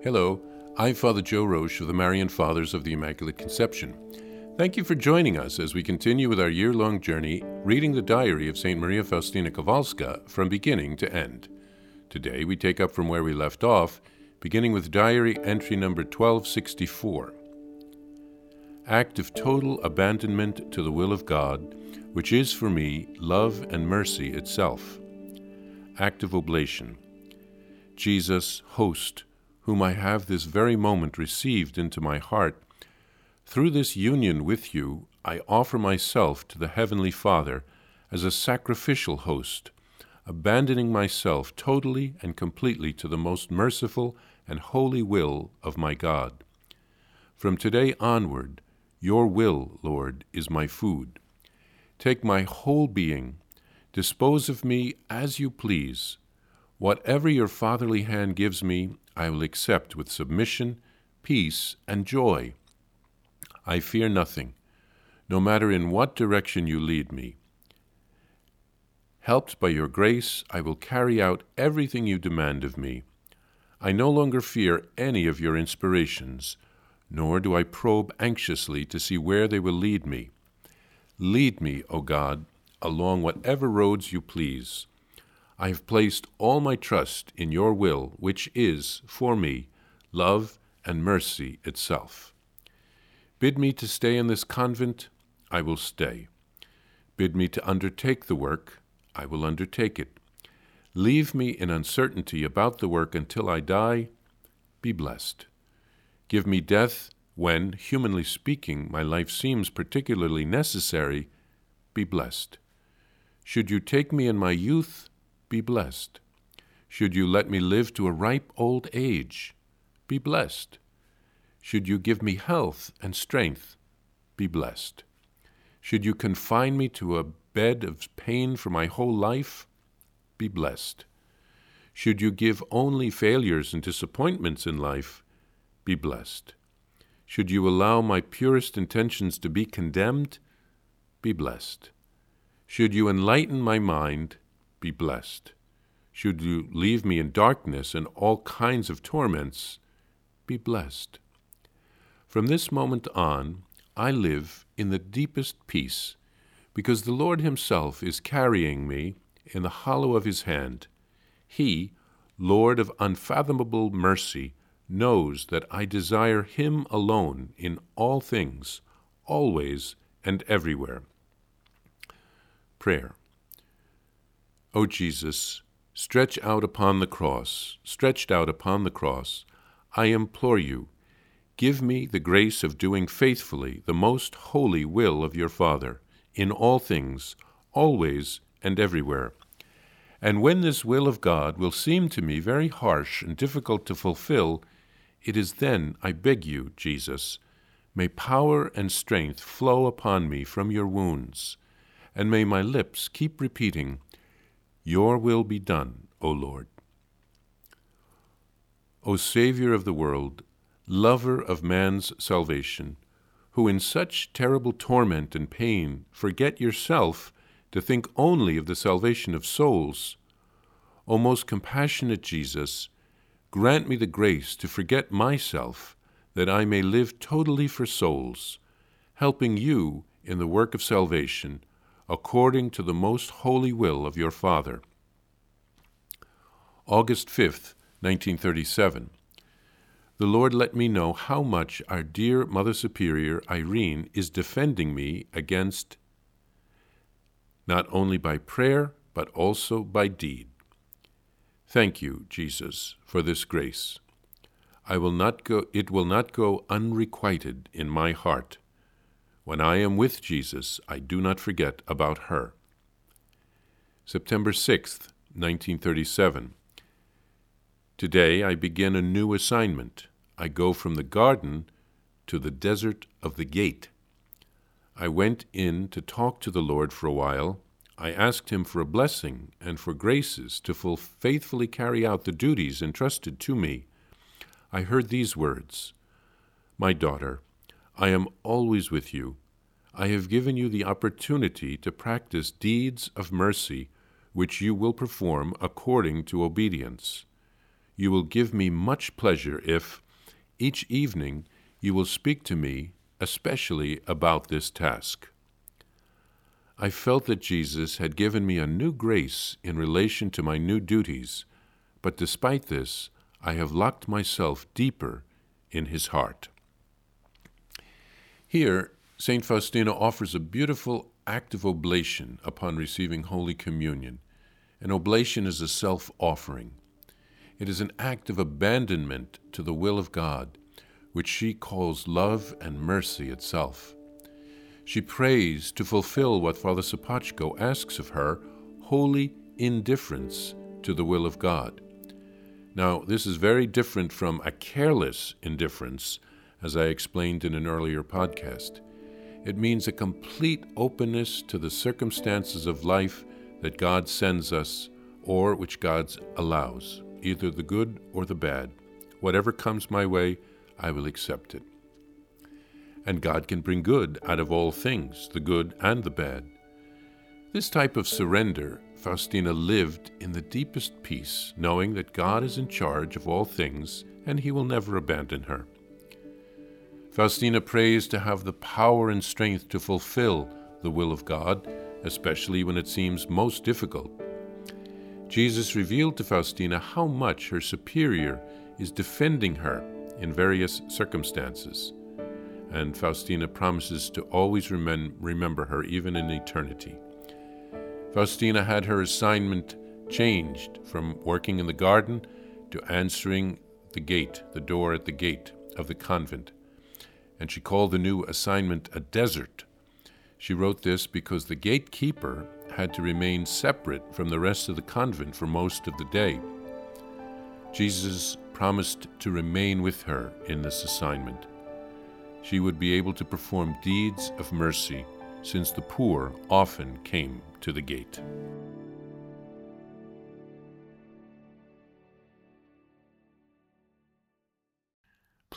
Hello, I'm Father Joe Roesch of the Marian Fathers of the Immaculate Conception. Thank you for joining us as we continue with our year long journey reading the diary of St. Maria Faustina Kowalska from beginning to end. Today we take up from where we left off, beginning with diary entry number 1264. Act of total abandonment to the will of God, which is for me love and mercy itself. Act of oblation. Jesus, host, whom I have this very moment received into my heart, through this union with you, I offer myself to the Heavenly Father as a sacrificial host, abandoning myself totally and completely to the most merciful and holy will of my God. From today onward, your will, Lord, is my food. Take my whole being, dispose of me as you please. Whatever your fatherly hand gives me, I will accept with submission, peace, and joy. I fear nothing, no matter in what direction you lead me. Helped by your grace, I will carry out everything you demand of me. I no longer fear any of your inspirations, nor do I probe anxiously to see where they will lead me. Lead me, O God, along whatever roads you please I have placed all my trust in your will, which is, for me, love and mercy itself. Bid me to stay in this convent, I will stay. Bid me to undertake the work, I will undertake it. Leave me in uncertainty about the work until I die, be blessed. Give me death when, humanly speaking, my life seems particularly necessary, be blessed. Should you take me in my youth, be blessed. Should you let me live to a ripe old age, be blessed. Should you give me health and strength, be blessed. Should you confine me to a bed of pain for my whole life, be blessed. Should you give only failures and disappointments in life, be blessed. Should you allow my purest intentions to be condemned, be blessed. Should you enlighten my mind, be blessed. Should you leave me in darkness and all kinds of torments, be blessed. From this moment on, I live in the deepest peace, because the Lord Himself is carrying me in the hollow of His hand. He, Lord of unfathomable mercy, knows that I desire Him alone in all things, always and everywhere. Prayer. O Jesus, stretch out upon the cross, stretched out upon the cross, I implore you, give me the grace of doing faithfully the most holy will of your Father, in all things, always and everywhere. And when this will of God will seem to me very harsh and difficult to fulfill, it is then I beg you, Jesus, may power and strength flow upon me from your wounds, and may my lips keep repeating, your will be done, O Lord. O Saviour of the world, lover of man's salvation, who in such terrible torment and pain forget yourself to think only of the salvation of souls, O most compassionate Jesus, grant me the grace to forget myself that I may live totally for souls, helping you in the work of salvation according to the most holy will of your Father. August 5th, 1937. The Lord let me know how much our dear Mother Superior Irene is defending me against not only by prayer, but also by deed. Thank you, Jesus, for this grace. I will not go, it will not go unrequited in my heart. When I am with Jesus, I do not forget about her. September 6th, 1937. Today I begin a new assignment. I go from the garden to the desert of the gate. I went in to talk to the Lord for a while. I asked him for a blessing and for graces to full faithfully carry out the duties entrusted to me. I heard these words My daughter, I am always with you. I have given you the opportunity to practice deeds of mercy, which you will perform according to obedience. you will give me much pleasure if, each evening, you will speak to me especially about this task. I felt that Jesus had given me a new grace in relation to my new duties, but despite this, I have locked myself deeper in his heart. Here, St. Faustina offers a beautiful act of oblation upon receiving Holy Communion. An oblation is a self offering. It is an act of abandonment to the will of God, which she calls love and mercy itself. She prays to fulfill what Father Sopocko asks of her holy indifference to the will of God. Now, this is very different from a careless indifference, as I explained in an earlier podcast. It means a complete openness to the circumstances of life that God sends us or which God allows, either the good or the bad. Whatever comes my way, I will accept it. And God can bring good out of all things, the good and the bad. This type of surrender, Faustina lived in the deepest peace, knowing that God is in charge of all things and he will never abandon her. Faustina prays to have the power and strength to fulfill the will of God, especially when it seems most difficult. Jesus revealed to Faustina how much her superior is defending her in various circumstances, and Faustina promises to always remem- remember her even in eternity. Faustina had her assignment changed from working in the garden to answering the gate, the door at the gate of the convent and she called the new assignment a desert. She wrote this because the gatekeeper had to remain separate from the rest of the convent for most of the day. Jesus promised to remain with her in this assignment. She would be able to perform deeds of mercy, since the poor often came to the gate.